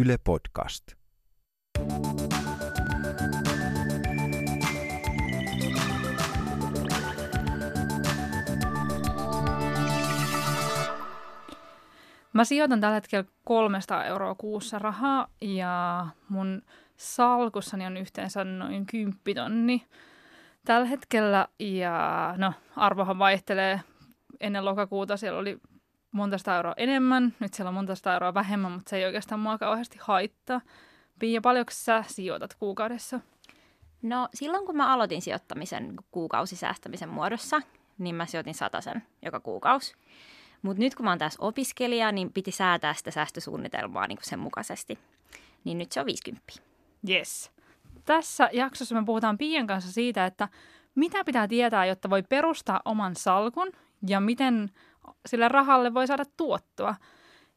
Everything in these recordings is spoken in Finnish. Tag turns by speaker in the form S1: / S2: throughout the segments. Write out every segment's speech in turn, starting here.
S1: Yle Podcast.
S2: Mä sijoitan tällä hetkellä 300 euroa kuussa rahaa ja mun salkussani on yhteensä noin 10 tonni tällä hetkellä. Ja no, arvohan vaihtelee. Ennen lokakuuta siellä oli monta sata euroa enemmän, nyt siellä on monta sata euroa vähemmän, mutta se ei oikeastaan mua kauheasti haittaa. Pia, paljonko sä sijoitat kuukaudessa?
S3: No silloin kun mä aloitin sijoittamisen kuukausisäästämisen muodossa, niin mä sijoitin sen joka kuukausi. Mutta nyt kun mä oon taas opiskelija, niin piti säätää sitä säästösuunnitelmaa niin sen mukaisesti. Niin nyt se on 50.
S2: Yes. Tässä jaksossa me puhutaan Pian kanssa siitä, että mitä pitää tietää, jotta voi perustaa oman salkun ja miten sille rahalle voi saada tuottoa.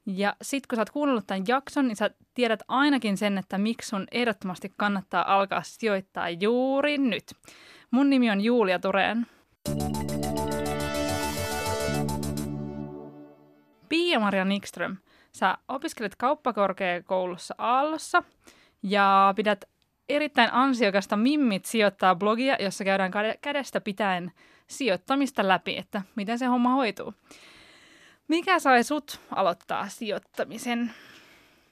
S2: Ja sit kun sä oot kuunnellut tämän jakson, niin sä tiedät ainakin sen, että miksi sun ehdottomasti kannattaa alkaa sijoittaa juuri nyt. Mun nimi on Julia Tureen. Pia-Maria Nikström, sä opiskelet kauppakorkeakoulussa Aallossa ja pidät erittäin ansiokasta Mimmit sijoittaa blogia, jossa käydään kädestä pitäen sijoittamista läpi, että miten se homma hoituu. Mikä sai sut aloittaa sijoittamisen?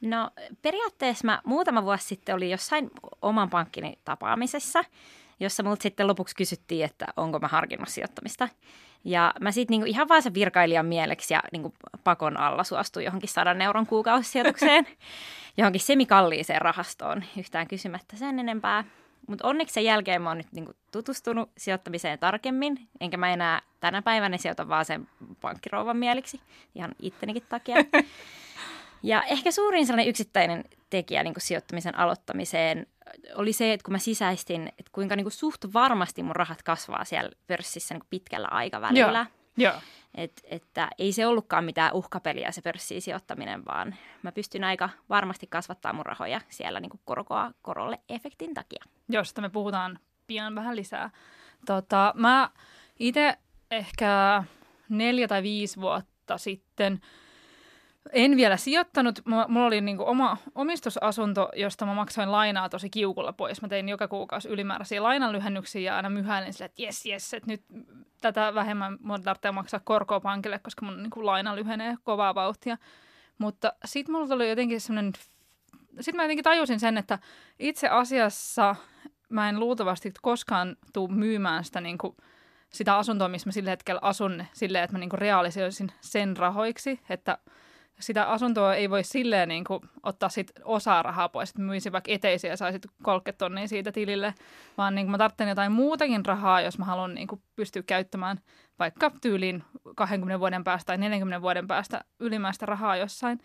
S3: No periaatteessa mä muutama vuosi sitten oli jossain oman pankkini tapaamisessa, jossa multa sitten lopuksi kysyttiin, että onko mä harkinnut sijoittamista. Ja mä sitten niinku ihan vaan sen virkailijan mieleksi ja niinku pakon alla suostuin johonkin sadan euron kuukausisijoitukseen, johonkin semikalliiseen rahastoon yhtään kysymättä sen enempää. Mutta onneksi sen jälkeen mä oon nyt niinku tutustunut sijoittamiseen tarkemmin, enkä mä enää tänä päivänä sijoita vaan sen pankkirouvan mieliksi, ihan ittenikin takia. Ja ehkä suurin sellainen yksittäinen tekijä niin sijoittamisen aloittamiseen oli se, että kun mä sisäistin, että kuinka niin kuin suht varmasti mun rahat kasvaa siellä pörssissä niin pitkällä aikavälillä.
S2: Joo. Joo.
S3: Et, että ei se ollutkaan mitään uhkapeliä se pörssiin sijoittaminen, vaan mä pystyn aika varmasti kasvattaa mun rahoja siellä niin korkoa korolle efektin takia.
S2: Josta me puhutaan pian vähän lisää. Tota, mä itse ehkä neljä tai viisi vuotta sitten – en vielä sijoittanut. Mulla oli niinku oma omistusasunto, josta mä maksoin lainaa tosi kiukulla pois. Mä tein joka kuukausi ylimääräisiä lainanlyhennyksiä ja aina myhäilin sille, että jes, jes, että nyt tätä vähemmän mun tarvitsee maksaa korkoa pankille, koska mun niinku laina lyhenee kovaa vauhtia. Mutta sitten mulla tuli jotenkin semmoinen, sitten mä jotenkin tajusin sen, että itse asiassa mä en luultavasti koskaan tuu myymään sitä niinku, sitä asuntoa, missä mä sillä hetkellä asun, silleen, että mä niinku realisoisin sen rahoiksi, että – sitä asuntoa ei voi silleen niin kuin ottaa sit osaa rahaa pois, että myisin vaikka eteisiä ja saisit 30 tonnia siitä tilille, vaan niin kuin mä tarvitsen jotain muutakin rahaa, jos mä haluan niin kuin pystyä käyttämään vaikka tyyliin 20 vuoden päästä tai 40 vuoden päästä ylimääräistä rahaa jossain.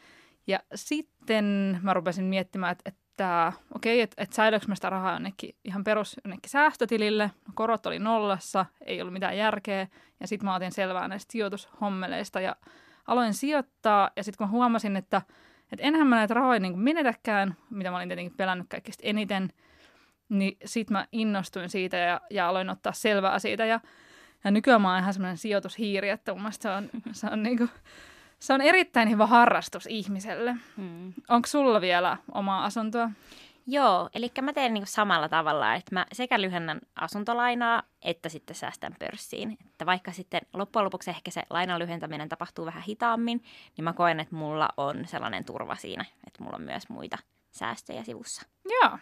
S2: Ja sitten mä rupesin miettimään, että, että okei, okay, että, että säilökö mä sitä rahaa jonnekin ihan perus jonnekin säästötilille. No, korot oli nollassa, ei ollut mitään järkeä. Ja sitten mä otin selvää näistä sijoitushommeleista ja aloin sijoittaa ja sitten kun huomasin, että, että enhän mä näitä rahoja niin menetäkään, mitä mä olin tietenkin pelännyt kaikista eniten, niin sitten mä innostuin siitä ja, ja aloin ottaa selvää siitä ja, ja nykyään mä oon ihan semmoinen sijoitushiiri, että mun mielestä se on, se on, niin kuin, se on erittäin hyvä harrastus ihmiselle. Hmm. Onko sulla vielä omaa asuntoa?
S3: Joo, eli mä teen niin samalla tavalla, että mä sekä lyhennän asuntolainaa että sitten säästän pörssiin. Että vaikka sitten loppujen lopuksi ehkä se lainan lyhentäminen tapahtuu vähän hitaammin, niin mä koen, että mulla on sellainen turva siinä, että mulla on myös muita säästöjä sivussa.
S2: Joo.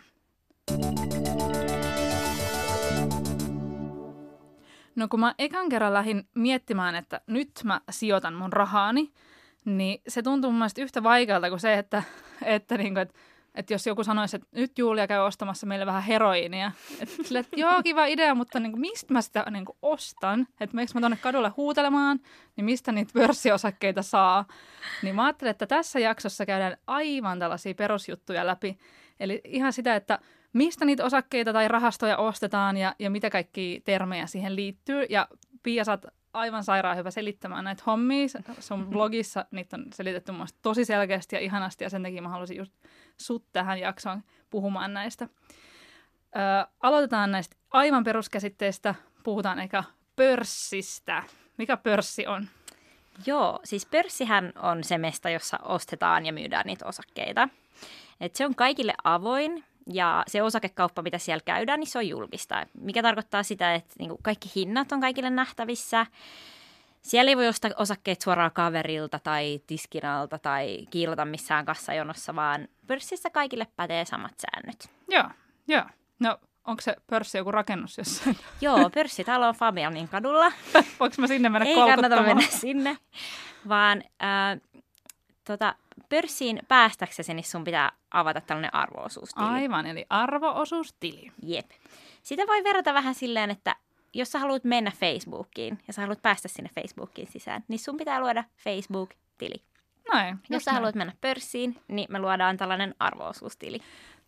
S2: No kun mä ekan kerran lähdin miettimään, että nyt mä sijoitan mun rahaani, niin se tuntuu mun mielestä yhtä vaikealta kuin se, että, että, niin kuin, että että jos joku sanoisi, että nyt Julia käy ostamassa meille vähän heroiinia, että, että joo, kiva idea, mutta niin kuin, mistä mä sitä niin kuin, ostan? Että meikö mä tuonne kadulle huutelemaan, niin mistä niitä pörssiosakkeita saa? Niin mä ajattelin, että tässä jaksossa käydään aivan tällaisia perusjuttuja läpi. Eli ihan sitä, että mistä niitä osakkeita tai rahastoja ostetaan ja, ja mitä kaikki termejä siihen liittyy. Ja Pia, sä aivan sairaan hyvä selittämään näitä hommia. Sun blogissa niitä on selitetty mun tosi selkeästi ja ihanasti ja sen takia mä halusin just sut tähän jaksoon puhumaan näistä. Ö, aloitetaan näistä aivan peruskäsitteistä. Puhutaan ehkä pörssistä. Mikä pörssi on?
S3: Joo, siis pörssihän on se mesta, jossa ostetaan ja myydään niitä osakkeita. Et se on kaikille avoin ja se osakekauppa, mitä siellä käydään, niin se on julkista. Mikä tarkoittaa sitä, että niin kuin kaikki hinnat on kaikille nähtävissä. Siellä ei voi ostaa osakkeet suoraan kaverilta tai tiskinalta tai kiilata missään kassajonossa, vaan pörssissä kaikille pätee samat säännöt.
S2: Joo, joo. No onko se pörssi joku rakennus jossain?
S3: Joo, pörssitalo on Fabianin kadulla.
S2: Voinko mä sinne mennä
S3: Ei kannata mennä sinne, vaan äh, tota, pörssiin päästäksesi, niin sun pitää avata tällainen arvoosuustili.
S2: Aivan, eli arvoosuustili.
S3: Jep. Sitä voi verrata vähän silleen, että jos sä haluat mennä Facebookiin ja sä haluat päästä sinne Facebookiin sisään, niin sun pitää luoda Facebook-tili.
S2: Näin.
S3: Jos sä haluat mennä pörssiin, niin me luodaan tällainen arvoosuustili.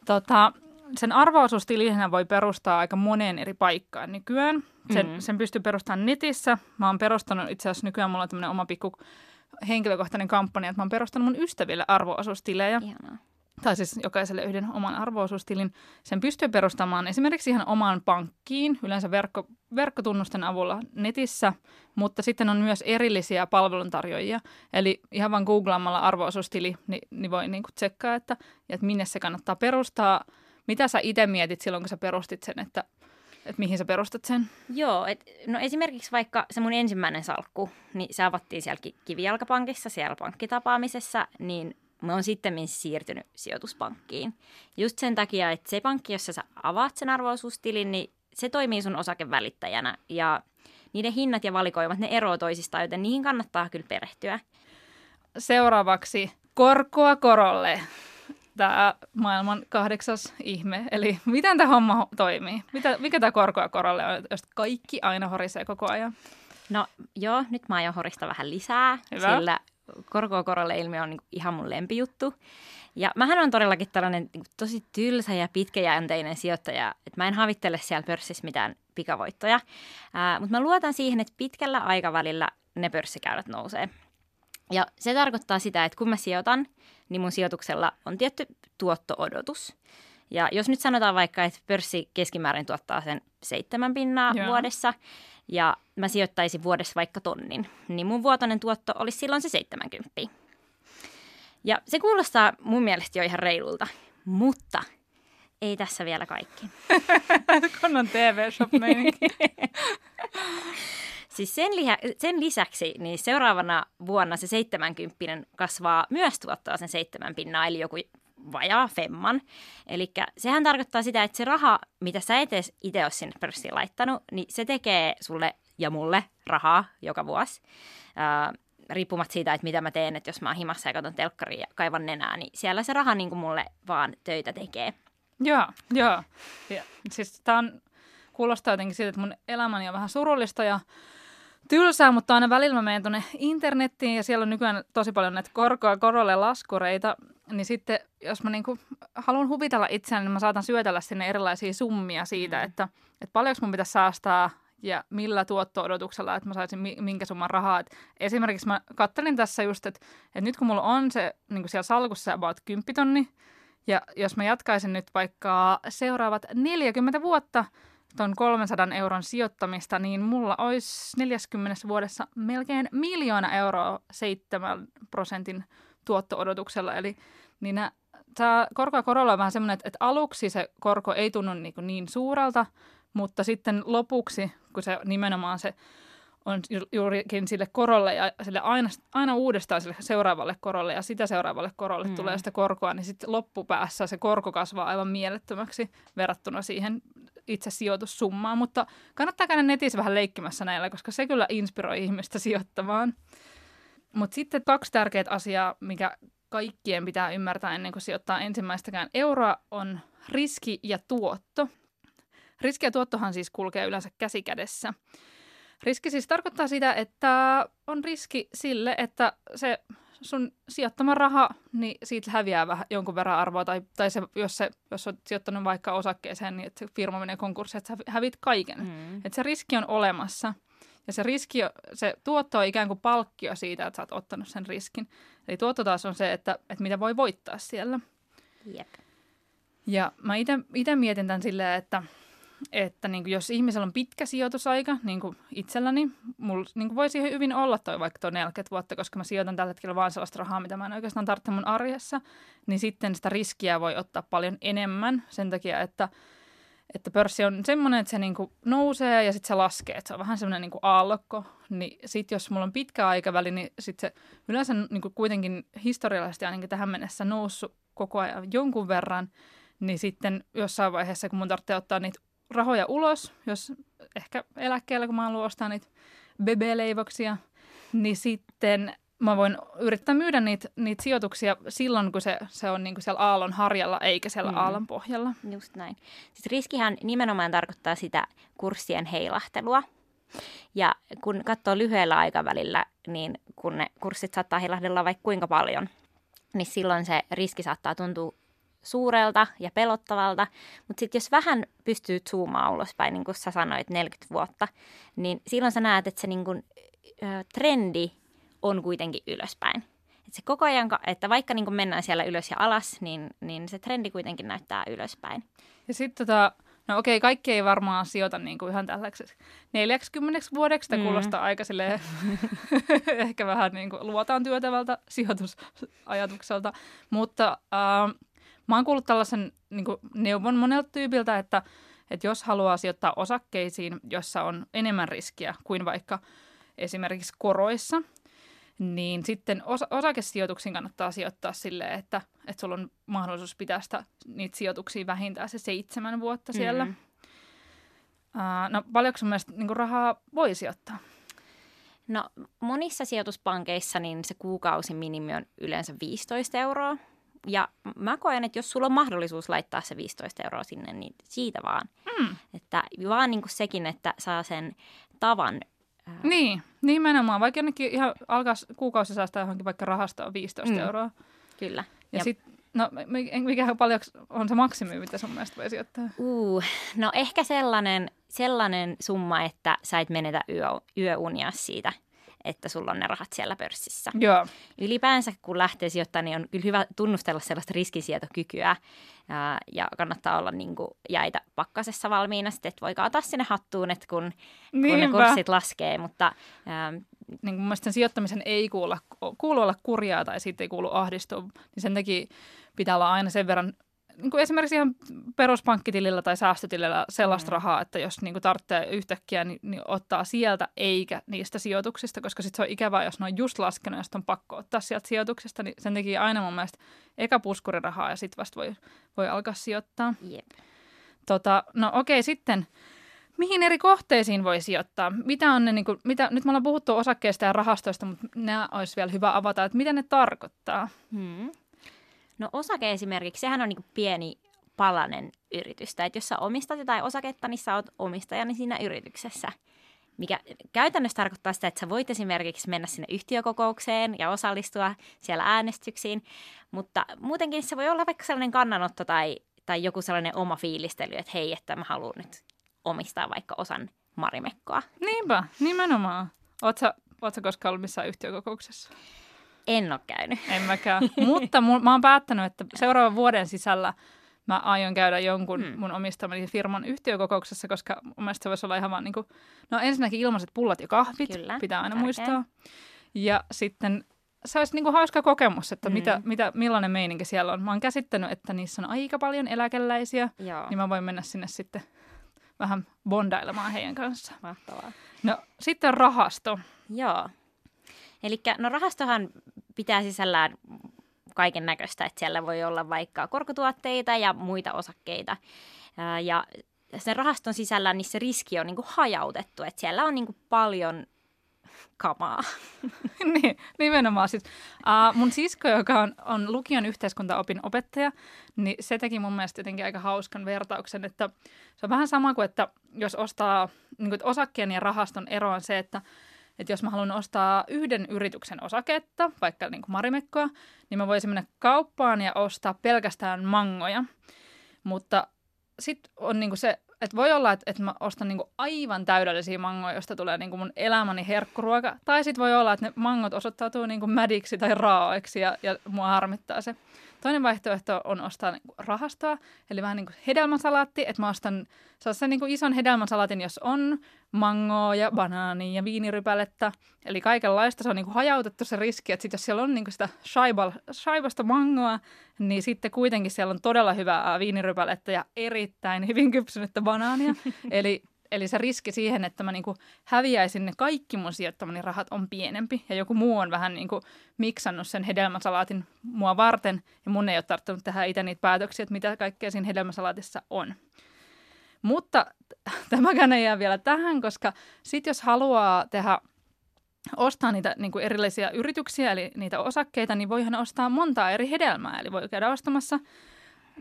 S2: Tota, sen arvoosuustilihän voi perustaa aika moneen eri paikkaan nykyään. Sen,
S3: Mm.
S2: mm. sen pystyy perustamaan netissä. Mä oon perustanut itse asiassa nykyään, mulla on tämmöinen oma pikku henkilökohtainen kampanja, että mä oon perustanut mun ystäville arvoosuustilejä.
S3: Ihanaa.
S2: tai siis jokaiselle yhden oman arvoosuustilin. Sen pystyy perustamaan esimerkiksi ihan omaan pankkiin, yleensä verkko, verkkotunnusten avulla netissä, mutta sitten on myös erillisiä palveluntarjoajia. Eli ihan vain googlaamalla arvoosuustili, niin, niin voi niinku tsekkaa, että, että minne se kannattaa perustaa. Mitä sä itse mietit silloin, kun sä perustit sen, että, että mihin sä perustat sen?
S3: Joo, et, no esimerkiksi vaikka se mun ensimmäinen salkku, niin se avattiin siellä Ki- Kivijalkapankissa, siellä pankkitapaamisessa, niin mä oon sitten siirtynyt sijoituspankkiin. Just sen takia, että se pankki, jossa sä avaat sen arvoisuustilin, niin se toimii sun osakevälittäjänä ja niiden hinnat ja valikoimat, ne eroavat toisistaan, joten niihin kannattaa kyllä perehtyä.
S2: Seuraavaksi korkoa korolle. Tämä maailman kahdeksas ihme. Eli miten tämä homma toimii? Mitä, mikä tämä korkoa korolle on, jos kaikki aina horisee koko ajan?
S3: No joo, nyt mä aion horista vähän lisää,
S2: Hyvä.
S3: sillä korkoa korolle ilmiö on niinku ihan mun lempijuttu. Ja mähän on todellakin tällainen niinku tosi tylsä ja pitkäjänteinen sijoittaja, että mä en havittele siellä pörssissä mitään pikavoittoja. Ää, mutta mä luotan siihen, että pitkällä aikavälillä ne pörssikäyrät nousee. Ja se tarkoittaa sitä, että kun mä sijoitan, niin mun sijoituksella on tietty tuotto-odotus. Ja jos nyt sanotaan vaikka, että pörssi keskimäärin tuottaa sen seitsemän pinnaa
S2: Joo.
S3: vuodessa, ja mä sijoittaisin vuodessa vaikka tonnin, niin mun vuotoinen tuotto olisi silloin se 70. Ja se kuulostaa mun mielestä jo ihan reilulta, mutta ei tässä vielä kaikki.
S2: Kunnon TV-shop.
S3: Siis sen, liha, sen lisäksi niin seuraavana vuonna se 70 kasvaa myös tuottaa sen seitsemän pinnaa, eli joku vajaa femman. Eli sehän tarkoittaa sitä, että se raha, mitä sä et itse ole sinne pörssiin laittanut, niin se tekee sulle ja mulle rahaa joka vuosi. Ää, riippumatta siitä, että mitä mä teen, että jos mä oon himassa ja katson telkkaria ja kaivan nenää, niin siellä se raha niin kuin mulle vaan töitä tekee.
S2: joo, joo. Ja, siis tämä on, kuulostaa jotenkin siltä, että mun elämäni on vähän surullista ja tylsää, mutta aina välillä mä menen tuonne internettiin ja siellä on nykyään tosi paljon näitä korkoa korolle laskureita, niin sitten jos mä niinku haluan huvitella itseäni, niin mä saatan syötellä sinne erilaisia summia siitä, mm. että, että paljonko mun pitäisi säästää ja millä tuotto-odotuksella, että mä saisin mi- minkä summan rahaa. Et esimerkiksi mä kattelin tässä just, että, että nyt kun mulla on se niin siellä salkussa about 10 tonni, ja jos mä jatkaisin nyt vaikka seuraavat 40 vuotta ton 300 euron sijoittamista, niin mulla olisi 40 vuodessa melkein miljoona euroa 7 prosentin tuotto-odotuksella. Eli niin nää, tämä korko korolla on vähän semmoinen, että, että aluksi se korko ei tunnu niin, niin suurelta, mutta sitten lopuksi, kun se nimenomaan se on ju- juurikin sille korolle ja sille aina, aina uudestaan sille seuraavalle korolle ja sitä seuraavalle korolle mm. tulee sitä korkoa, niin sitten loppupäässä se korko kasvaa aivan mielettömäksi verrattuna siihen itse sijoitussummaan. Mutta kannattaa käydä netissä vähän leikkimässä näillä, koska se kyllä inspiroi ihmistä sijoittamaan. Mutta sitten kaksi tärkeää asiaa, mikä kaikkien pitää ymmärtää ennen kuin sijoittaa ensimmäistäkään euroa, on riski ja tuotto. Riski ja tuottohan siis kulkee yleensä käsi kädessä. Riski siis tarkoittaa sitä, että on riski sille, että se sun sijoittama raha, niin siitä häviää vähän jonkun verran arvoa. Tai, tai se, jos, se, jos olet sijoittanut vaikka osakkeeseen, niin että se firma menee konkurssiin, että sä hävit kaiken.
S3: Mm.
S2: Että se riski on olemassa. Ja se riski, se tuotto on ikään kuin palkkio siitä, että sä oot ottanut sen riskin. Eli tuotto taas on se, että, että mitä voi voittaa siellä.
S3: Jep.
S2: Ja mä itse mietin tämän silleen, että, että niin kuin jos ihmisellä on pitkä sijoitusaika, niin kuin itselläni, mulla niin kuin voisi hyvin olla toi vaikka tuo 40 vuotta, koska mä sijoitan tällä hetkellä vaan sellaista rahaa, mitä mä en oikeastaan tarvitse mun arjessa, niin sitten sitä riskiä voi ottaa paljon enemmän sen takia, että – että pörssi on semmoinen, että se niinku nousee ja sitten se laskee, että se on vähän semmoinen niinku aallokko. Niin sitten jos mulla on pitkä aikaväli, niin sitten se yleensä niinku kuitenkin historiallisesti ainakin tähän mennessä noussut koko ajan jonkun verran, niin sitten jossain vaiheessa, kun mun tarvitsee ottaa niitä rahoja ulos, jos ehkä eläkkeellä, kun mä haluan ostaa niitä bebeleivoksia, niin sitten mä voin yrittää myydä niitä, niitä sijoituksia silloin, kun se, se on niin kuin siellä aallon harjalla eikä siellä mm. aallon pohjalla.
S3: Just näin. Siis riskihän nimenomaan tarkoittaa sitä kurssien heilahtelua. Ja kun katsoo lyhyellä aikavälillä, niin kun ne kurssit saattaa heilahdella vaikka kuinka paljon, niin silloin se riski saattaa tuntua suurelta ja pelottavalta. Mutta sitten jos vähän pystyy zoomaan ulospäin, niin kuin sä sanoit, 40 vuotta, niin silloin sä näet, että se niin kuin, ö, trendi on kuitenkin ylöspäin. Et se koko ajan, että vaikka niin mennään siellä ylös ja alas, niin, niin se trendi kuitenkin näyttää ylöspäin.
S2: Ja sitten tota, no okei, kaikki ei varmaan sijoita niin kuin ihan tällaiseksi 40 vuodeksi. Tämä mm. kuulostaa aika silleen, ehkä vähän niin kuin luotaan työtävältä sijoitusajatukselta. Mutta äh, mä oon kuullut tällaisen niin kuin neuvon monelta tyypiltä, että, että jos haluaa sijoittaa osakkeisiin, jossa on enemmän riskiä kuin vaikka esimerkiksi koroissa, niin sitten os- osakesijoituksiin kannattaa sijoittaa silleen, että, että sulla on mahdollisuus pitää sitä, niitä sijoituksia vähintään se seitsemän vuotta siellä. Mm. Uh, no paljonko sun mielestä niin rahaa voi sijoittaa?
S3: No monissa sijoituspankeissa niin se kuukausiminimi on yleensä 15 euroa. Ja mä koen, että jos sulla on mahdollisuus laittaa se 15 euroa sinne, niin siitä vaan. Mm. Että vaan niin kuin sekin, että saa sen tavan
S2: Ää... Niin, nimenomaan. Vaikka jonnekin ihan alkaa kuukausi säästää johonkin vaikka rahastoa 15 mm. euroa.
S3: Kyllä.
S2: Ja, ja sitten, no mikä paljon on se maksimi, mitä sun mielestä voi sijoittaa?
S3: Uh, no ehkä sellainen, sellainen summa, että sä et menetä yö, yöunia siitä – että sulla on ne rahat siellä pörssissä.
S2: Joo.
S3: Ylipäänsä kun lähtee sijoittamaan, niin on kyllä hyvä tunnustella sellaista riskisietokykyä ja, ja kannattaa olla niin kuin jäitä pakkasessa valmiina, sitten, että voi kaataa sinne hattuun, että kun, kun ne kurssit laskee, mutta...
S2: Ähm, niin kuin sen sijoittamisen ei kuulu, kuulu olla kurjaa tai siitä ei kuulu ahdistua, niin sen takia pitää olla aina sen verran niin kuin esimerkiksi ihan peruspankkitilillä tai säästötilillä sellaista mm. rahaa, että jos niin kuin tarvitsee yhtäkkiä, niin, niin ottaa sieltä eikä niistä sijoituksista, koska sitten se on ikävää, jos ne on just laskenut ja on pakko ottaa sieltä sijoituksesta, niin sen takia aina mun mielestä eka puskurirahaa ja sitten vasta voi, voi alkaa sijoittaa.
S3: Yep.
S2: Tota, no okei, sitten mihin eri kohteisiin voi sijoittaa? Mitä on ne, niin kuin, mitä, nyt me ollaan puhuttu osakkeista ja rahastoista, mutta nämä olisi vielä hyvä avata, että mitä ne tarkoittaa?
S3: Hmm. No osake esimerkiksi, sehän on niin pieni palanen yritystä. Että jos sä omistat jotain osaketta, niin sä oot omistajani siinä yrityksessä. Mikä käytännössä tarkoittaa sitä, että sä voit esimerkiksi mennä sinne yhtiökokoukseen ja osallistua siellä äänestyksiin. Mutta muutenkin se voi olla vaikka sellainen kannanotto tai, tai joku sellainen oma fiilistely, että hei, että mä haluan nyt omistaa vaikka osan marimekkoa.
S2: Niinpä, nimenomaan. Oletko sä koskaan ollut missään yhtiökokouksessa?
S3: En ole käynyt.
S2: En mäkään. Mutta mun, mä oon päättänyt, että seuraavan vuoden sisällä mä aion käydä jonkun hmm. mun omistamani firman yhtiökokouksessa, koska mun mielestä se voisi olla ihan vaan niin kuin, no ensinnäkin ilmaiset pullat ja kahvit, Kyllä, pitää aina tärkeä. muistaa. Ja sitten se olisi niin kuin hauska kokemus, että mm. mitä, mitä, millainen meininki siellä on. Mä oon käsittänyt, että niissä on aika paljon eläkeläisiä, Joo. niin mä voin mennä sinne sitten vähän bondailemaan heidän kanssa.
S3: Mahtavaa.
S2: No sitten rahasto.
S3: Joo. Eli no rahastohan pitää sisällään kaiken näköistä, että siellä voi olla vaikka korkotuotteita ja muita osakkeita. Ja sen rahaston sisällä niin se riski on niin kuin hajautettu, että siellä on niin kuin paljon kamaa.
S2: niin, nimenomaan. Siis, uh, mun sisko, joka on, on lukion yhteiskuntaopin opettaja, niin se teki mun mielestä jotenkin aika hauskan vertauksen, että se on vähän sama kuin, että jos ostaa niin kuin, osakkeen ja rahaston ero on se, että että jos mä haluan ostaa yhden yrityksen osaketta, vaikka niin kuin Marimekkoa, niin mä voisin mennä kauppaan ja ostaa pelkästään mangoja. Mutta sitten on niin kuin se, että voi olla, että, että mä ostan niin kuin aivan täydellisiä mangoja, josta tulee niin kuin mun elämäni herkkuruoka. Tai sitten voi olla, että ne mangot osoittautuu niin kuin mädiksi tai raaoiksi ja, ja mua harmittaa se. Toinen vaihtoehto on ostaa niin kuin rahastoa, eli vähän niin kuin hedelmäsalaatti, että mä ostan sellaisen niin kuin ison hedelmäsalaatin, jos on mangoa ja banaania ja viinirypälettä, eli kaikenlaista. Se on niin kuin hajautettu se riski, että sit jos siellä on niin kuin sitä shaibal, shaibasta mangoa, niin sitten kuitenkin siellä on todella hyvää viinirypälettä ja erittäin hyvin kypsynyttä banaania. eli Eli se riski siihen, että mä niinku häviäisin ne kaikki mun sijoittamani rahat on pienempi. Ja joku muu on vähän niinku miksannut sen hedelmäsalaatin mua varten. Ja mun ei ole tarttunut tehdä itse niitä päätöksiä, että mitä kaikkea siinä hedelmäsalaatissa on. Mutta tämäkään ei jää vielä tähän, koska sit jos haluaa tehdä ostaa niitä niin kuin erilaisia yrityksiä, eli niitä osakkeita, niin voihan ostaa montaa eri hedelmää. Eli voi käydä ostamassa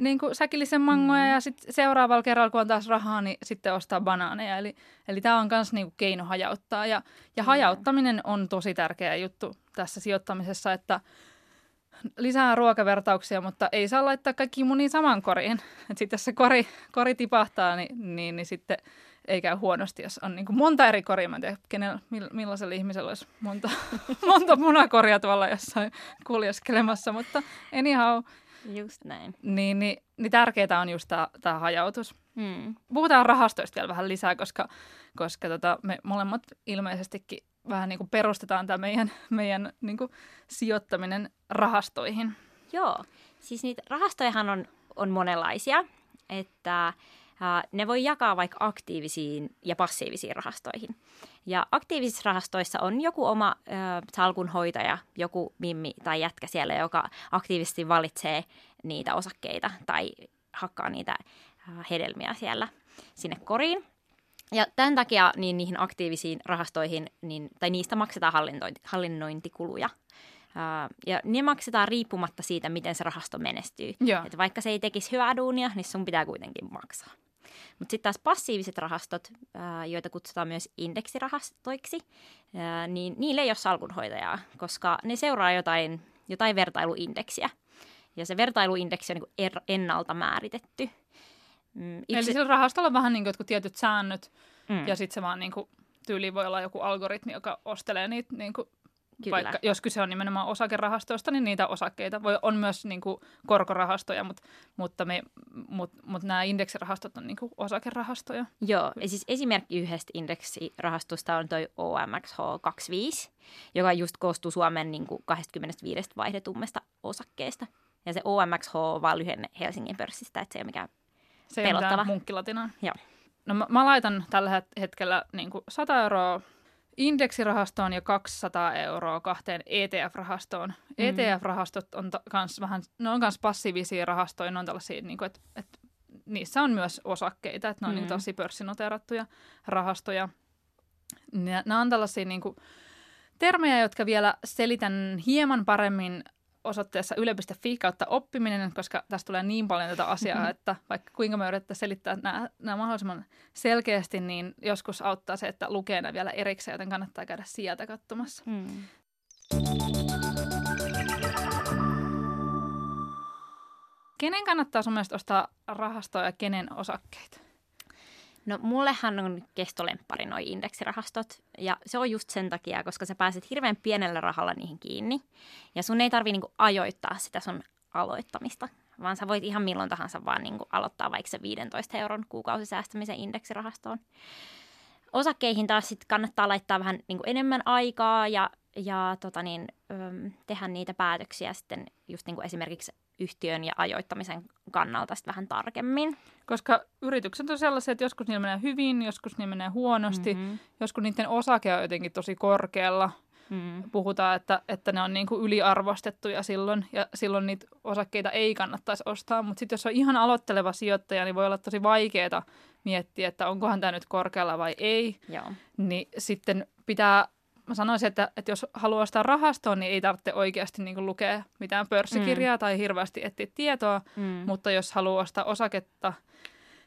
S2: niin kuin säkillisen mangoja mm. ja sitten seuraavalla kerralla, kun on taas rahaa, niin sitten ostaa banaaneja. Eli, eli tämä on myös niin keino hajauttaa. Ja, ja hajauttaminen on tosi tärkeä juttu tässä sijoittamisessa, että lisää ruokavertauksia, mutta ei saa laittaa kaikki munia saman koriin. Sitten jos se kori, kori tipahtaa, niin, niin, niin sitten ei käy huonosti, jos on niin monta eri koria. Mä en tiedä, kenellä, millaisella ihmisellä olisi monta, monta munakoria tuolla jossain kuljeskelemassa, mutta anyhow,
S3: Just näin.
S2: Niin, niin, niin tärkeää on just tämä hajautus. Hmm. Puhutaan rahastoista vielä vähän lisää, koska, koska tota, me molemmat ilmeisestikin vähän niin kuin perustetaan tämä meidän, meidän niin kuin sijoittaminen rahastoihin.
S3: Joo, siis niitä rahastojahan on, on monenlaisia, että ne voi jakaa vaikka aktiivisiin ja passiivisiin rahastoihin. Ja aktiivisissa rahastoissa on joku oma ö, salkunhoitaja, joku mimmi tai jätkä siellä, joka aktiivisesti valitsee niitä osakkeita tai hakkaa niitä hedelmiä siellä sinne koriin. Ja tämän takia niin niihin aktiivisiin rahastoihin, niin, tai niistä maksetaan hallinnointi, hallinnointikuluja. Ja ne maksetaan riippumatta siitä, miten se rahasto menestyy. Et vaikka se ei tekisi hyvää duunia, niin sun pitää kuitenkin maksaa. Mutta sitten taas passiiviset rahastot, joita kutsutaan myös indeksirahastoiksi, niin niille ei ole salkunhoitajaa, koska ne seuraa jotain, jotain vertailuindeksiä. Ja se vertailuindeksi on niin er, ennalta määritetty.
S2: Mm, itse... Eli sillä rahastolla on vähän niin kuin jotkut tietyt säännöt, mm. ja sitten se vaan niin kuin, tyyli voi olla joku algoritmi, joka ostelee niitä niin kuin Kyllä. Vaikka jos kyse on nimenomaan osakerahastoista, niin niitä osakkeita voi, on myös niin kuin korkorahastoja, mutta, mutta, me, mutta, mutta nämä indeksirahastot on niin kuin osakerahastoja.
S3: Joo, ja siis esimerkki yhdestä indeksirahastosta on toi OMXH25, joka just koostuu Suomen niin kuin 25 vaihdetummesta osakkeesta. Ja se OMXH on vaan lyhenne Helsingin pörssistä, että se ei ole mikään se pelottava.
S2: munkkilatina.
S3: Joo.
S2: No mä, mä laitan tällä hetkellä niin kuin 100 euroa indeksirahastoon ja 200 euroa kahteen ETF-rahastoon. Mm. ETF-rahastot on ta- kans vähän, ne on myös passiivisia rahastoja, ne on tällaisia, niin kuin, että, että niissä on myös osakkeita, että ne on mm. niin tosi pörssinoteerattuja rahastoja. Nämä on tällaisia niin kuin, termejä, jotka vielä selitän hieman paremmin osoitteessa yle.fi kautta oppiminen, koska tästä tulee niin paljon tätä asiaa, mm-hmm. että vaikka kuinka me yritetään selittää nämä, nämä mahdollisimman selkeästi, niin joskus auttaa se, että lukee ne vielä erikseen, joten kannattaa käydä sieltä katsomassa. Mm. Kenen kannattaa sun mielestä ostaa rahastoa ja kenen osakkeita?
S3: No mullehan on kestolemppari noi indeksirahastot ja se on just sen takia, koska sä pääset hirveän pienellä rahalla niihin kiinni ja sun ei tarvi niinku ajoittaa sitä sun aloittamista, vaan sä voit ihan milloin tahansa vaan niinku aloittaa vaikka se 15 euron kuukausisäästämisen indeksirahastoon. Osakkeihin taas sit kannattaa laittaa vähän niinku enemmän aikaa ja, ja tota niin, tehdä niitä päätöksiä sitten just niinku esimerkiksi yhtiön ja ajoittamisen kannalta sitten vähän tarkemmin.
S2: Koska yritykset on sellaisia, että joskus niillä menee hyvin, joskus niillä menee huonosti, mm-hmm. joskus niiden osake on jotenkin tosi korkealla. Mm. Puhutaan, että, että ne on niin kuin yliarvostettuja silloin ja silloin niitä osakkeita ei kannattaisi ostaa. Mutta sitten jos on ihan aloitteleva sijoittaja, niin voi olla tosi vaikeaa miettiä, että onkohan tämä nyt korkealla vai ei.
S3: Joo.
S2: Niin sitten pitää mä sanoisin, että, että jos haluaa ostaa rahastoon, niin ei tarvitse oikeasti niin lukea mitään pörssikirjaa mm. tai hirveästi etsiä tietoa, mm. mutta jos haluaa ostaa osaketta,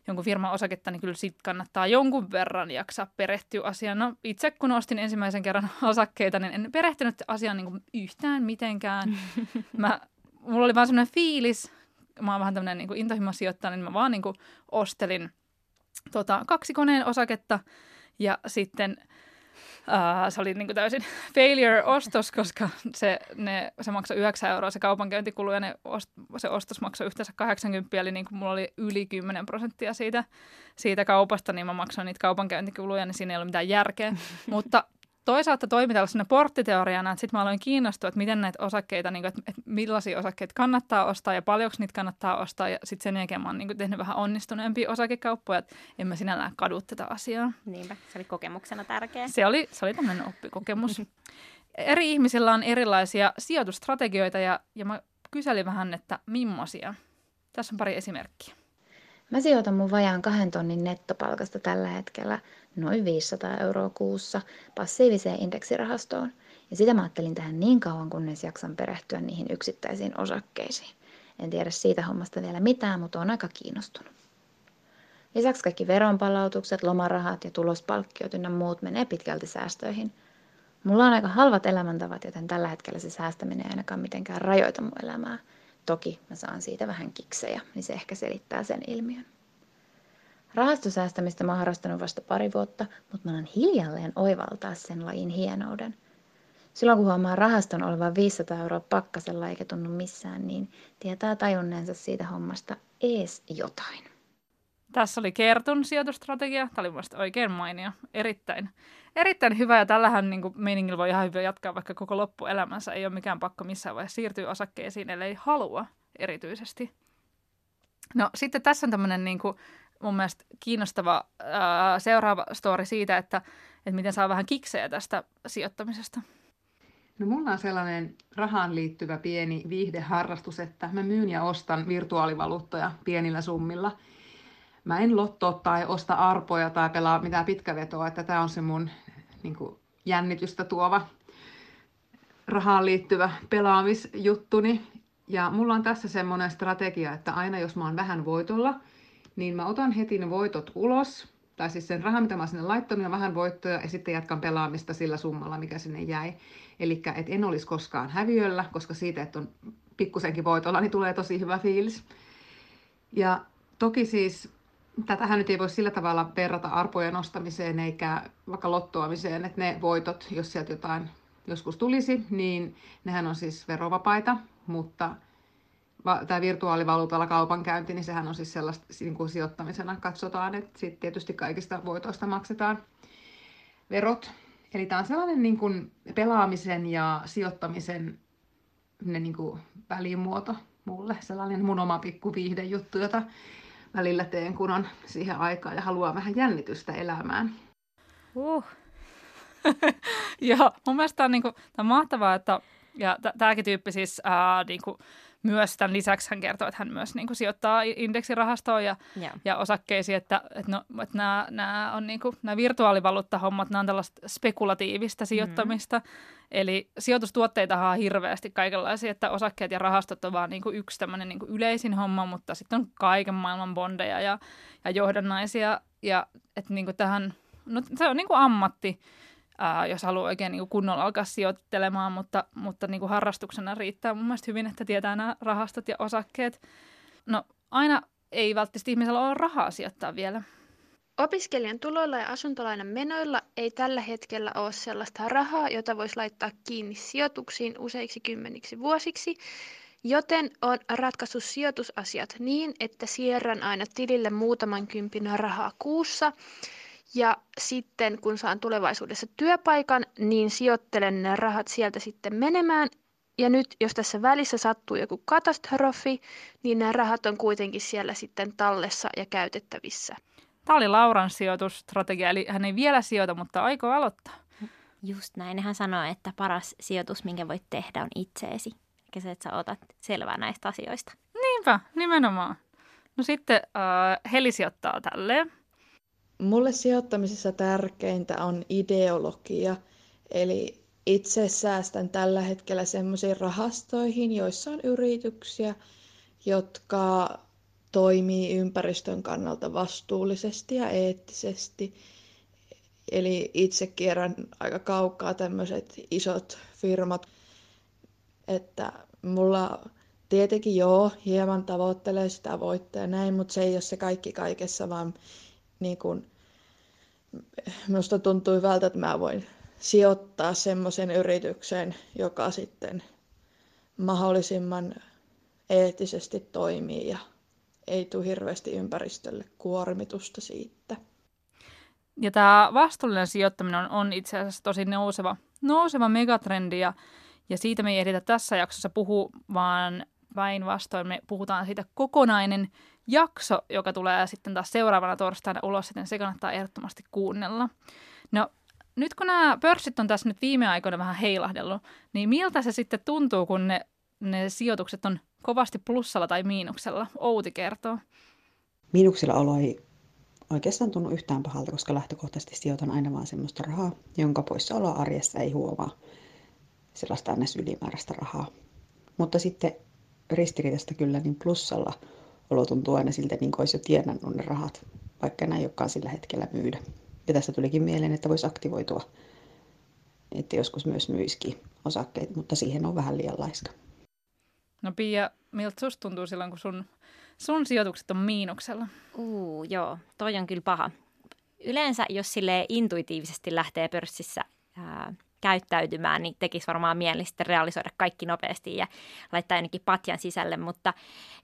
S2: jonkun firman osaketta, niin kyllä sit kannattaa jonkun verran jaksaa perehtyä asiaan. No itse kun ostin ensimmäisen kerran osakkeita, niin en perehtynyt asiaan niin yhtään mitenkään. Mä, mulla oli vaan semmoinen fiilis, mä oon vähän tämmöinen niin intohimosijoittaja, niin mä vaan niin ostelin tota, kaksi koneen osaketta ja sitten – Uh, se oli niin kuin täysin failure-ostos, koska se, ne, se maksoi 9 euroa se kaupankäyntikulu ja ne ost, se ostos maksoi yhteensä 80, eli niin kuin mulla oli yli 10 prosenttia siitä, siitä kaupasta, niin mä maksoin niitä kaupankäyntikuluja, niin siinä ei ollut mitään järkeä. Mutta toisaalta toimi tällaisena porttiteoriana, että sitten mä aloin kiinnostua, että miten näitä osakkeita, niin kuin, että, että millaisia osakkeita kannattaa ostaa ja paljonko niitä kannattaa ostaa. Ja sitten sen jälkeen mä oon niin kuin, tehnyt vähän onnistuneempia osakekauppoja, että en mä sinällään kadu tätä asiaa.
S3: Niinpä, se oli kokemuksena tärkeä.
S2: Se oli, se oli tämmöinen oppikokemus. Eri ihmisillä on erilaisia sijoitustrategioita ja, ja mä kyselin vähän, että millaisia. Tässä on pari esimerkkiä.
S1: Mä sijoitan mun vajaan kahden tonnin nettopalkasta tällä hetkellä noin 500 euroa kuussa passiiviseen indeksirahastoon. Ja sitä mä ajattelin tähän niin kauan, kunnes jaksan perehtyä niihin yksittäisiin osakkeisiin. En tiedä siitä hommasta vielä mitään, mutta on aika kiinnostunut. Lisäksi kaikki veronpalautukset, lomarahat ja tulospalkkiot ynnä muut menee pitkälti säästöihin. Mulla on aika halvat elämäntavat, joten tällä hetkellä se säästäminen ei ainakaan mitenkään rajoita mun elämää. Toki mä saan siitä vähän kiksejä, niin se ehkä selittää sen ilmiön. Rahastosäästämistä mä oon harrastanut vasta pari vuotta, mutta mä alan hiljalleen oivaltaa sen lajin hienouden. Silloin kun huomaa rahaston olevan 500 euroa pakkasella eikä tunnu missään, niin tietää tajunneensa siitä hommasta ees jotain.
S2: Tässä oli Kertun sijoitustrategia. Tämä oli mielestäni oikein mainio. Erittäin, erittäin hyvä ja tällähän niin meiningillä voi ihan hyvin jatkaa vaikka koko loppuelämänsä. Ei ole mikään pakko missään vaiheessa siirtyä osakkeisiin, ellei halua erityisesti. No sitten tässä on tämmöinen niin kuin, mun mielestä kiinnostava ää, seuraava story siitä, että, että miten saa vähän kiksejä tästä sijoittamisesta.
S4: No mulla on sellainen rahaan liittyvä pieni viihdeharrastus, että mä myyn ja ostan virtuaalivaluuttoja pienillä summilla. Mä en lottoa tai osta arpoja tai pelaa mitään pitkävetoa, että tämä on se mun niin kuin, jännitystä tuova rahaan liittyvä pelaamisjuttuni. Ja mulla on tässä semmoinen strategia, että aina jos mä oon vähän voitolla – niin mä otan heti ne voitot ulos, tai siis sen rahan, mitä mä sinne laittanut, ja vähän voittoja, ja sitten jatkan pelaamista sillä summalla, mikä sinne jäi. Eli et en olisi koskaan häviöllä, koska siitä, että on pikkusenkin voitolla, niin tulee tosi hyvä fiilis. Ja toki siis tätähän nyt ei voi sillä tavalla verrata arpojen nostamiseen eikä vaikka lottoamiseen, että ne voitot, jos sieltä jotain joskus tulisi, niin nehän on siis verovapaita, mutta tämä virtuaalivaluutalla kaupankäynti, niin sehän on siis sellaista niin kuin sijoittamisena katsotaan, että sitten tietysti kaikista voitoista maksetaan verot. Eli tämä on sellainen niin kuin pelaamisen ja sijoittamisen niin kuin välimuoto mulle, sellainen mun oma pikku viihdejuttu, jota välillä teen, kun on siihen aikaa ja haluaa vähän jännitystä elämään.
S2: Uh. Joo, mun mielestä on, niin kuin, on mahtavaa, että ja tämäkin tyyppi siis ää, niin kuin, myös tämän lisäksi hän kertoo, että hän myös niin kuin, sijoittaa indeksirahastoon ja, yeah. ja osakkeisiin, että, että, no, että nämä, nämä, on, niin kuin, nämä virtuaalivaluuttahommat, nämä on tällaista spekulatiivista sijoittamista. Mm. Eli sijoitustuotteita on hirveästi kaikenlaisia, että osakkeet ja rahastot on vaan niin kuin yksi tämmöinen niin kuin yleisin homma, mutta sitten on kaiken maailman bondeja ja, ja johdannaisia. Ja että niin kuin tähän, no, se on niin kuin ammatti ää, jos haluaa oikein niin kunnolla alkaa sijoittelemaan, mutta, mutta niin kuin harrastuksena riittää mun mielestä hyvin, että tietää nämä rahastot ja osakkeet. No aina ei välttämättä ihmisellä ole rahaa sijoittaa vielä.
S5: Opiskelijan tuloilla ja asuntolainan menoilla ei tällä hetkellä ole sellaista rahaa, jota voisi laittaa kiinni sijoituksiin useiksi kymmeniksi vuosiksi, joten on ratkaissut sijoitusasiat niin, että siirrän aina tilille muutaman kympin rahaa kuussa – ja sitten kun saan tulevaisuudessa työpaikan, niin sijoittelen ne rahat sieltä sitten menemään. Ja nyt jos tässä välissä sattuu joku katastrofi, niin nämä rahat on kuitenkin siellä sitten tallessa ja käytettävissä.
S2: Tämä oli Lauran sijoitusstrategia, eli hän ei vielä sijoita, mutta aikoo aloittaa.
S3: Just näin. Hän sanoi, että paras sijoitus, minkä voit tehdä, on itseesi. Eikä se, että sä otat selvää näistä asioista.
S2: Niinpä, nimenomaan. No sitten äh, Heli sijoittaa tälleen.
S6: Mulle sijoittamisessa tärkeintä on ideologia, eli itse säästän tällä hetkellä semmoisiin rahastoihin, joissa on yrityksiä, jotka toimii ympäristön kannalta vastuullisesti ja eettisesti. Eli itse kierrän aika kaukaa tämmöiset isot firmat, että mulla tietenkin joo, hieman tavoittelee sitä voittoa näin, mutta se ei ole se kaikki kaikessa, vaan niin kuin minusta tuntuu hyvältä, että mä voin sijoittaa semmoisen yritykseen, joka sitten mahdollisimman eettisesti toimii ja ei tule hirveästi ympäristölle kuormitusta siitä.
S2: Ja tämä vastuullinen sijoittaminen on, on itse asiassa tosi nouseva, nouseva megatrendi ja, ja siitä me ei ehditä tässä jaksossa puhua, vaan päinvastoin me puhutaan siitä kokonainen jakso, joka tulee sitten taas seuraavana torstaina ulos, joten se kannattaa ehdottomasti kuunnella. No nyt kun nämä pörssit on tässä nyt viime aikoina vähän heilahdellut, niin miltä se sitten tuntuu, kun ne, ne sijoitukset on kovasti plussalla tai miinuksella? Outi kertoo.
S7: Miinuksella olo ei oikeastaan tunnu yhtään pahalta, koska lähtökohtaisesti sijoitan aina vaan semmoista rahaa, jonka poissaoloa arjessa ei huomaa sellaista aina ylimääräistä rahaa. Mutta sitten ristiriidasta kyllä, niin plussalla olo tuntuu aina siltä, niin kuin olisi jo tienannut ne rahat, vaikka enää ei olekaan sillä hetkellä myydä. Ja tässä tulikin mieleen, että voisi aktivoitua, että joskus myös myiskin osakkeet, mutta siihen on vähän liian laiska.
S2: No Pia, miltä susta tuntuu silloin, kun sun, sun sijoitukset on miinuksella?
S3: Uu, joo, toi on kyllä paha. Yleensä, jos sille intuitiivisesti lähtee pörssissä ää, käyttäytymään, niin tekisi varmaan mieli sitten realisoida kaikki nopeasti ja laittaa ainakin patjan sisälle, mutta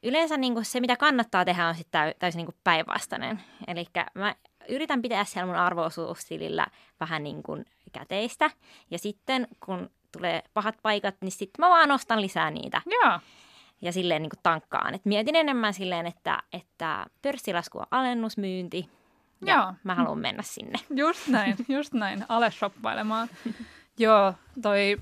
S3: yleensä niin kuin se, mitä kannattaa tehdä, on sitten täysin niin kuin päinvastainen. Eli mä yritän pitää siellä mun arvoosuustilillä vähän niin kuin käteistä ja sitten kun tulee pahat paikat, niin sitten mä vaan ostan lisää niitä.
S2: Joo.
S3: Ja silleen niin kuin tankkaan. Et mietin enemmän silleen, että, että pörssilasku on alennusmyynti, ja Joo. mä haluan mennä sinne.
S2: Just näin, just näin. Ale shoppailemaan. Joo, toi,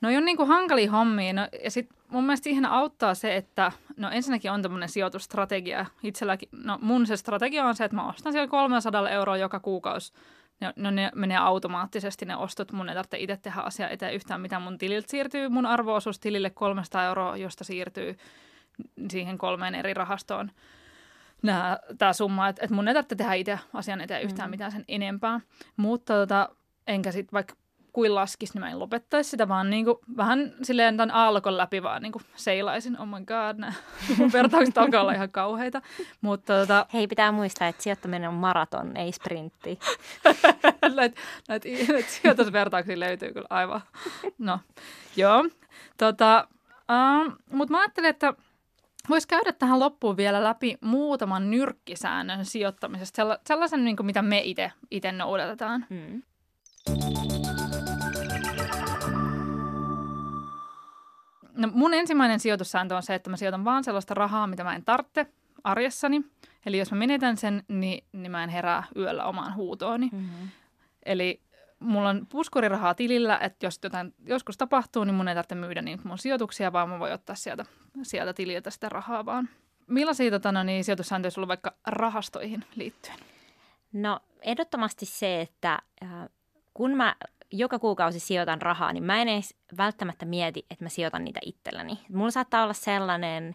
S2: no on niin kuin hankalia hommia. No, ja sitten mun mielestä siihen auttaa se, että no ensinnäkin on tämmöinen sijoitusstrategia. Itselläkin, no mun se strategia on se, että mä ostan siellä 300 euroa joka kuukausi. No, no ne menee automaattisesti ne ostot, mun ei tarvitse itse tehdä asiaa eteen yhtään, mitä mun tililtä siirtyy. Mun arvoosuus tilille 300 euroa, josta siirtyy siihen kolmeen eri rahastoon tämä summa, että et mun ei tarvitse tehdä itse asian eteen yhtään mm. mitään sen enempää. Mutta tota, enkä sitten vaikka kuin laskisi, niin mä en lopettaisi sitä, vaan niin kuin, vähän silleen tämän aallokon läpi vaan niin kuin seilaisin. Oh my god, nämä mun vertaukset alkaa olla ihan kauheita. Mutta, tota...
S3: Hei, pitää muistaa, että sijoittaminen on maraton, ei sprintti.
S2: näitä, näitä, näitä sijoitusvertauksia löytyy kyllä aivan. No, joo. Tota, uh, Mutta mä ajattelin, että Voisi käydä tähän loppuun vielä läpi muutaman nyrkkisäännön sijoittamisesta, sellaisen, niin kuin mitä me itse noudatetaan. Mm. No mun ensimmäinen sijoitussääntö on se, että mä sijoitan vaan sellaista rahaa, mitä mä en tarvitse arjessani. Eli jos mä menetän sen, niin, niin mä en herää yöllä omaan huutooni. Mm-hmm. Eli mulla on puskurirahaa tilillä, että jos jotain joskus tapahtuu, niin mun ei tarvitse myydä niin mun sijoituksia, vaan mä voin ottaa sieltä, sieltä tililtä sitä rahaa vaan. Millaisia totana, niin sijoitussääntöjä sulla vaikka rahastoihin liittyen?
S3: No ehdottomasti se, että äh, kun mä joka kuukausi sijoitan rahaa, niin mä en edes välttämättä mieti, että mä sijoitan niitä itselläni. Mulla saattaa olla sellainen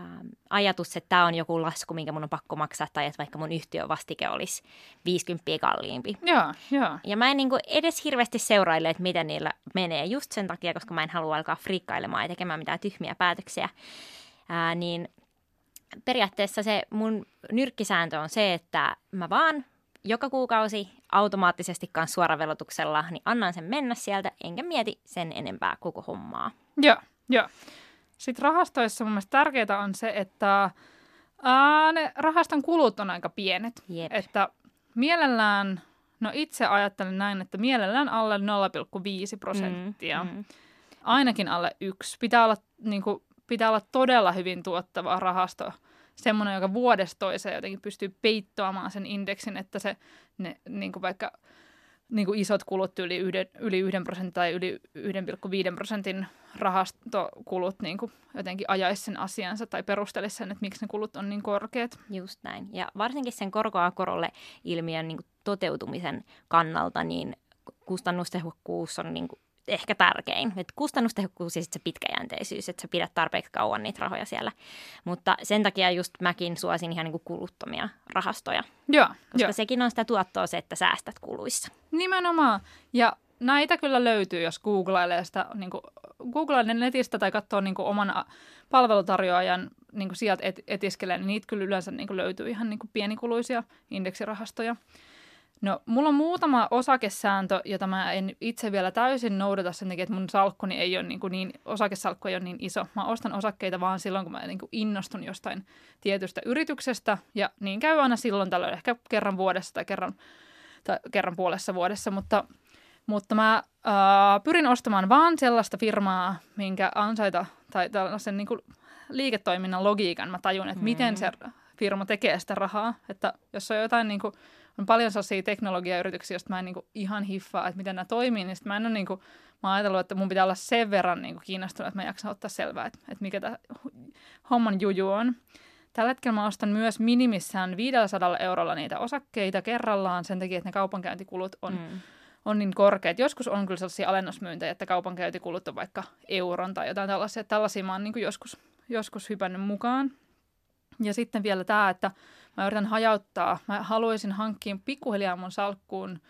S3: ähm, ajatus, että tämä on joku lasku, minkä mun on pakko maksaa, tai että vaikka mun yhtiövastike olisi 50 kalliimpi.
S2: Joo, joo.
S3: Ja mä en niin edes hirveästi seuraile, että miten niillä menee just sen takia, koska mä en halua alkaa friikkailemaan ja tekemään mitään tyhmiä päätöksiä. Ää, niin periaatteessa se mun nyrkkisääntö on se, että mä vaan joka kuukausi automaattisesti kanssa suoravelotuksella, niin annan sen mennä sieltä, enkä mieti sen enempää koko hommaa.
S2: Joo, joo. Sitten rahastoissa mun mielestä tärkeää on se, että ää, ne rahaston kulut on aika pienet.
S3: Jep.
S2: Että mielellään, no itse ajattelen näin, että mielellään alle 0,5 prosenttia. Mm, mm. Ainakin alle yksi. Pitää olla, niin kuin, pitää olla todella hyvin tuottava rahasto semmoinen, joka vuodesta toiseen jotenkin pystyy peittoamaan sen indeksin, että se ne, niin kuin vaikka niin kuin isot kulut yli yhden, yli yhden prosentin tai yli 1,5 prosentin rahastokulut niin kuin jotenkin ajaisi sen asiansa tai perustelisi sen, että miksi ne kulut on niin korkeat.
S3: Just näin. Ja varsinkin sen korkoa korolle ilmiön niin toteutumisen kannalta, niin kustannustehokkuus on niin kuin ehkä tärkein. Et kustannustehokkuus ja sitten se pitkäjänteisyys, että sä pidät tarpeeksi kauan niitä rahoja siellä. Mutta sen takia just mäkin suosin ihan niin kuin kuluttomia rahastoja.
S2: Joo,
S3: koska
S2: jo.
S3: sekin on sitä tuottoa se, että säästät kuluissa.
S2: Nimenomaan. Ja näitä kyllä löytyy, jos googlailee sitä, niin kuin, googlailee netistä tai katsoo niin kuin oman palvelutarjoajan niin kuin sieltä et, etiskelee, niin niitä kyllä yleensä niin kuin löytyy ihan niin kuin pienikuluisia indeksirahastoja. No, mulla on muutama osakesääntö, jota mä en itse vielä täysin noudata sen takia, että mun salkkuni ei ole niin, kuin niin osakesalkku ei ole niin iso. Mä ostan osakkeita vaan silloin, kun mä niin kuin innostun jostain tietystä yrityksestä, ja niin käy aina silloin tällöin, ehkä kerran vuodessa tai kerran, tai kerran puolessa vuodessa, mutta, mutta mä ää, pyrin ostamaan vaan sellaista firmaa, minkä ansaita, tai tällaisen niin kuin liiketoiminnan logiikan mä tajun, että mm. miten se firma tekee sitä rahaa, että jos on jotain niin kuin, on paljon sellaisia teknologiayrityksiä, joista mä en niin kuin ihan hiffaa, että miten nämä toimii, niin mä en ole niin kuin, mä oon ajatellut, että mun pitää olla sen verran niin kuin kiinnostunut, että mä jaksan ottaa selvää, että, että mikä tämä homman juju on. Tällä hetkellä mä ostan myös minimissään 500 eurolla niitä osakkeita kerrallaan sen takia, että ne kaupankäyntikulut on, mm. on niin korkeat. Joskus on kyllä sellaisia alennusmyyntejä, että kaupankäyntikulut on vaikka euron tai jotain tällaisia. Tällaisia mä oon niin joskus, joskus hypännyt mukaan. Ja sitten vielä tämä, että mä yritän hajauttaa. Mä haluaisin hankkia pikkuhiljaa mun salkkuun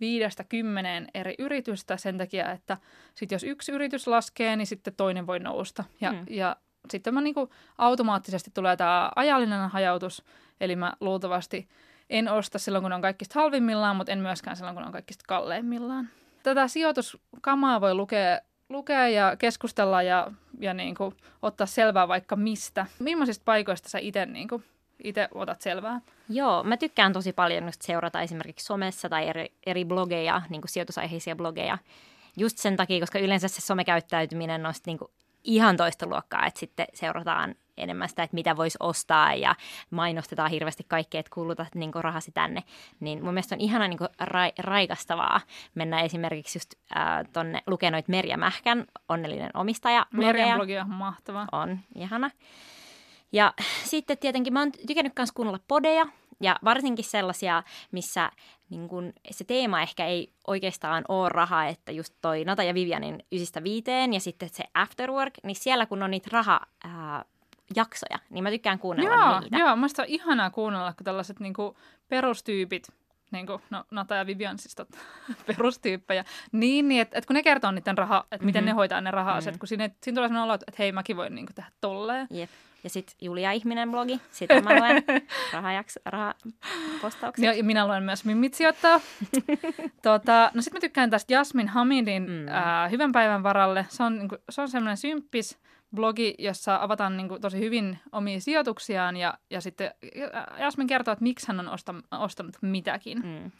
S2: viidestä kymmeneen eri yritystä sen takia, että sit jos yksi yritys laskee, niin sitten toinen voi nousta. Ja, hmm. ja sitten mä niinku automaattisesti tulee tämä ajallinen hajautus, eli mä luultavasti en osta silloin, kun on kaikista halvimmillaan, mutta en myöskään silloin, kun on kaikista kalleimmillaan. Tätä sijoituskamaa voi lukea lukea ja keskustella ja, ja niin kuin ottaa selvää vaikka mistä. Millaisista paikoista sä itse niin kuin, itse otat selvää?
S3: Joo, mä tykkään tosi paljon just seurata esimerkiksi somessa tai eri, eri blogeja, niin kuin sijoitusaiheisia blogeja. Just sen takia, koska yleensä se somekäyttäytyminen on niin kuin ihan toista luokkaa, että sitten seurataan enemmän sitä, että mitä voisi ostaa ja mainostetaan hirveästi kaikkea, että kulutat niin rahasi tänne. Niin mun mielestä on ihana niin ra- raikastavaa mennä esimerkiksi just äh, tonne lukenoit Merja Mähkän, onnellinen omistaja.
S2: Merjan blogi on mahtava.
S3: On, ihana. Ja sitten tietenkin mä oon tykännyt myös kuunnella podeja, ja varsinkin sellaisia, missä niin kun, se teema ehkä ei oikeastaan ole raha, että just toi Nata ja Vivianin ysistä viiteen ja sitten se afterwork, niin siellä kun on niitä raha... Ää, jaksoja, niin mä tykkään kuunnella
S2: joo,
S3: niitä.
S2: Joo, musta on ihanaa kuunnella, kun tällaiset niinku perustyypit, niin kuin, no, Nata ja Vivian siis tot, perustyyppejä, niin, niin että et kun ne kertoo niiden raha, että miten mm-hmm. ne hoitaa ne raha mm-hmm. kun siinä, siinä tulee sellainen olo, että hei mäkin voin niin kuin, tehdä tolleen.
S3: Jep. Ja sitten Julia Ihminen blogi, sitä mä luen rahapostaukset.
S2: Joo, ja minä luen myös Mimmit sijoittaa. tota, no sitten mä tykkään tästä Jasmin Hamidin mm. ää, Hyvän päivän varalle. Se on, niinku, se on semmoinen symppis blogi, jossa avataan niin kuin, tosi hyvin omia sijoituksiaan ja, ja sitten Jasmin kertoo, että miksi hän on ostanut, ostanut mitäkin. Mm.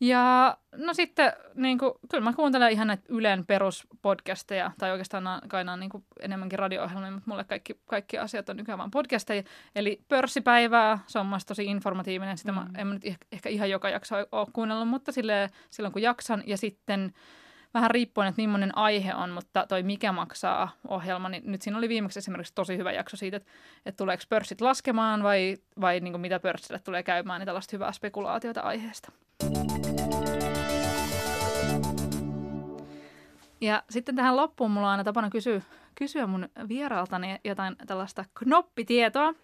S2: Ja no sitten, niin kuin, kyllä mä kuuntelen ihan näitä Ylen peruspodcasteja, tai oikeastaan kainaan niin kuin enemmänkin radio-ohjelmia, mutta mulle kaikki, kaikki asiat on nykyään vaan podcasteja. Eli pörssipäivää, se on myös tosi informatiivinen, sitä mm. mä en mä nyt ehkä ihan joka jakso ole kuunnellut, mutta sille, silloin kun jaksan. Ja sitten vähän riippuen, että millainen aihe on, mutta toi Mikä maksaa ohjelma, niin nyt siinä oli viimeksi esimerkiksi tosi hyvä jakso siitä, että, että tuleeko pörssit laskemaan vai, vai niin kuin mitä pörssille tulee käymään, niin tällaista hyvää spekulaatiota aiheesta. Ja sitten tähän loppuun mulla on aina tapana kysyä, kysyä mun vieraaltani jotain tällaista knoppitietoa.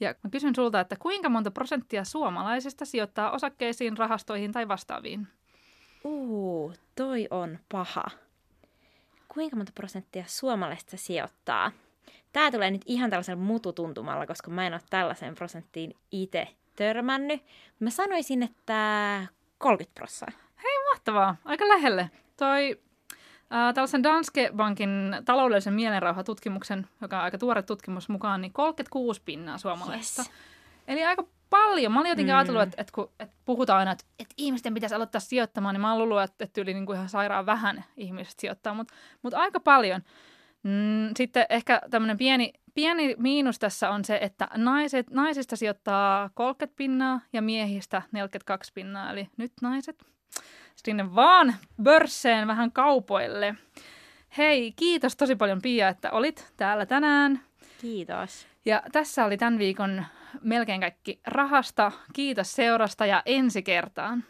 S2: Ja mä kysyn sulta, että kuinka monta prosenttia suomalaisista sijoittaa osakkeisiin, rahastoihin tai vastaaviin?
S3: Uu, toi on paha. Kuinka monta prosenttia suomalaista sijoittaa? Tämä tulee nyt ihan tällaisella mututuntumalla, koska mä en ole tällaiseen prosenttiin itse törmännyt. Mä sanoisin, että 30 prosenttia.
S2: Hei, mahtavaa. Aika lähelle. Toi äh, tällaisen Danske Bankin taloudellisen mielenrauhatutkimuksen, joka on aika tuore tutkimus mukaan, niin 36 pinnaa suomalaisista. Yes. Eli aika paljon. Mä olin jotenkin mm. ajatellut, että, että kun että puhutaan aina, että, että ihmisten pitäisi aloittaa sijoittamaan, niin mä oon luullut, että, että yli niin kuin ihan sairaan vähän ihmiset sijoittaa, mutta, mutta aika paljon. Mm, sitten ehkä tämmöinen pieni, pieni miinus tässä on se, että naiset, naisista sijoittaa 30 pinnaa ja miehistä 42 pinnaa. Eli nyt naiset sinne vaan börsseen vähän kaupoille. Hei, kiitos tosi paljon Pia, että olit täällä tänään.
S3: Kiitos.
S2: Ja tässä oli tämän viikon melkein kaikki rahasta. Kiitos seurasta ja ensi kertaan.